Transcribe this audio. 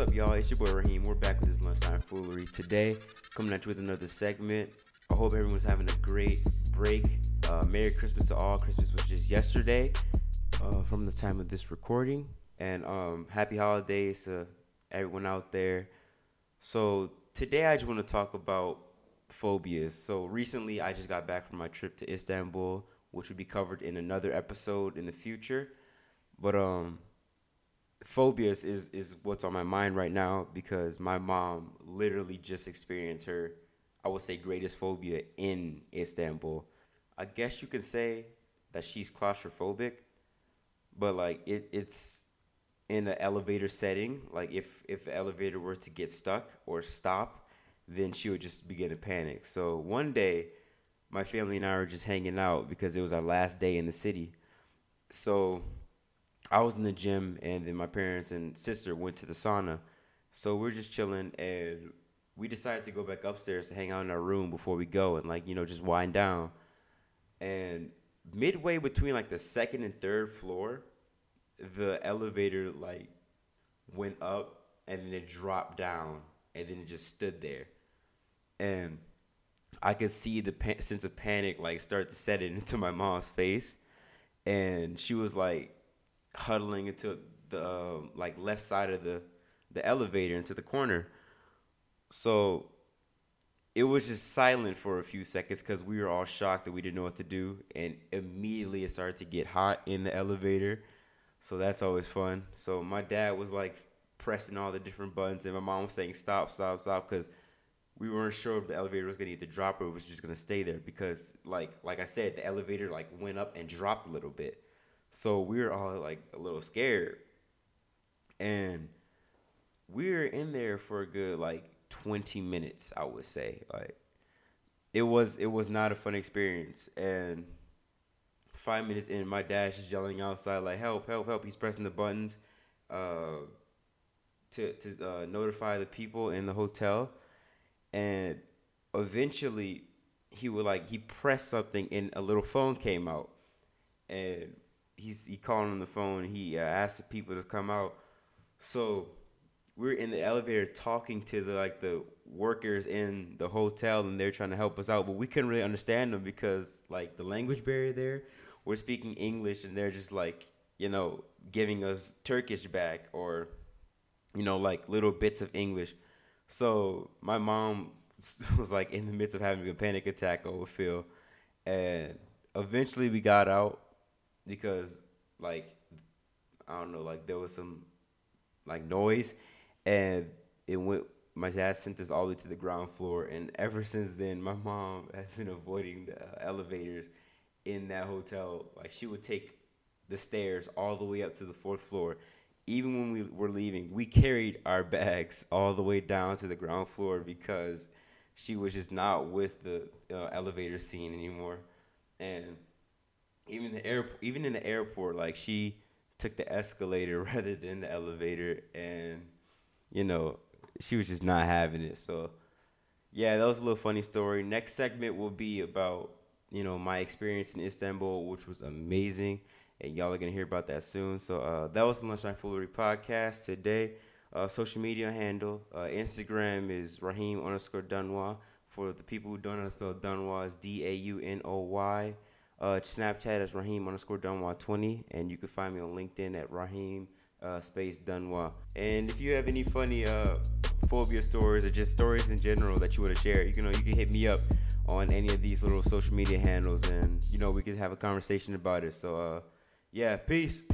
up, y'all? It's your boy Raheem. We're back with this lunchtime foolery today. Coming at you with another segment. I hope everyone's having a great break. Uh, Merry Christmas to all. Christmas was just yesterday, uh, from the time of this recording, and um, happy holidays to everyone out there. So today, I just want to talk about phobias. So recently, I just got back from my trip to Istanbul, which will be covered in another episode in the future. But um phobias is is what's on my mind right now because my mom literally just experienced her I would say greatest phobia in Istanbul. I guess you could say that she's claustrophobic, but like it it's in an elevator setting. Like if if the elevator were to get stuck or stop, then she would just begin to panic. So one day, my family and I were just hanging out because it was our last day in the city. So I was in the gym, and then my parents and sister went to the sauna. So we're just chilling, and we decided to go back upstairs to hang out in our room before we go, and like you know just wind down. And midway between like the second and third floor, the elevator like went up and then it dropped down, and then it just stood there, and I could see the pa- sense of panic like start to set into my mom's face, and she was like huddling into the uh, like left side of the the elevator into the corner. So it was just silent for a few seconds because we were all shocked that we didn't know what to do, and immediately it started to get hot in the elevator. So that's always fun. So my dad was like pressing all the different buttons, and my mom was saying stop, stop, stop because we weren't sure if the elevator was gonna either drop or it was just gonna stay there because like like I said, the elevator like went up and dropped a little bit. So we were all like a little scared. And we were in there for a good like 20 minutes, I would say. Like it was it was not a fun experience. And five minutes in, my dad's just yelling outside like help, help, help. He's pressing the buttons uh, to to uh, notify the people in the hotel. And eventually he would like he pressed something and a little phone came out. And he's he called on the phone. He uh, asked the people to come out. So we're in the elevator talking to the like the workers in the hotel, and they're trying to help us out, but we couldn't really understand them because like the language barrier there. We're speaking English, and they're just like you know giving us Turkish back or you know like little bits of English. So my mom was like in the midst of having a panic attack over Phil, and eventually we got out because like I don't know, like there was some like noise, and it went. My dad sent us all the way to the ground floor, and ever since then, my mom has been avoiding the uh, elevators in that hotel. Like she would take the stairs all the way up to the fourth floor. Even when we were leaving, we carried our bags all the way down to the ground floor because she was just not with the uh, elevator scene anymore. And even the air, even in the airport, like she took the escalator rather than the elevator, and you know she was just not having it. So yeah, that was a little funny story. Next segment will be about you know my experience in Istanbul, which was amazing, and y'all are gonna hear about that soon. So uh, that was the Lunchtime Foolery podcast today. Uh, social media handle uh, Instagram is Raheem underscore Daunoy. For the people who don't know how to spell Daunoy, is D A U N O Y. Uh, Snapchat is Raheem underscore Daunoy 20, and you can find me on LinkedIn at Raheem uh, space Daunoy. And if you have any funny uh, phobia stories or just stories in general that you want to share, you can, you can hit me up on any of these little social media handles, and you know we could have a conversation about it. So, uh, yeah, peace.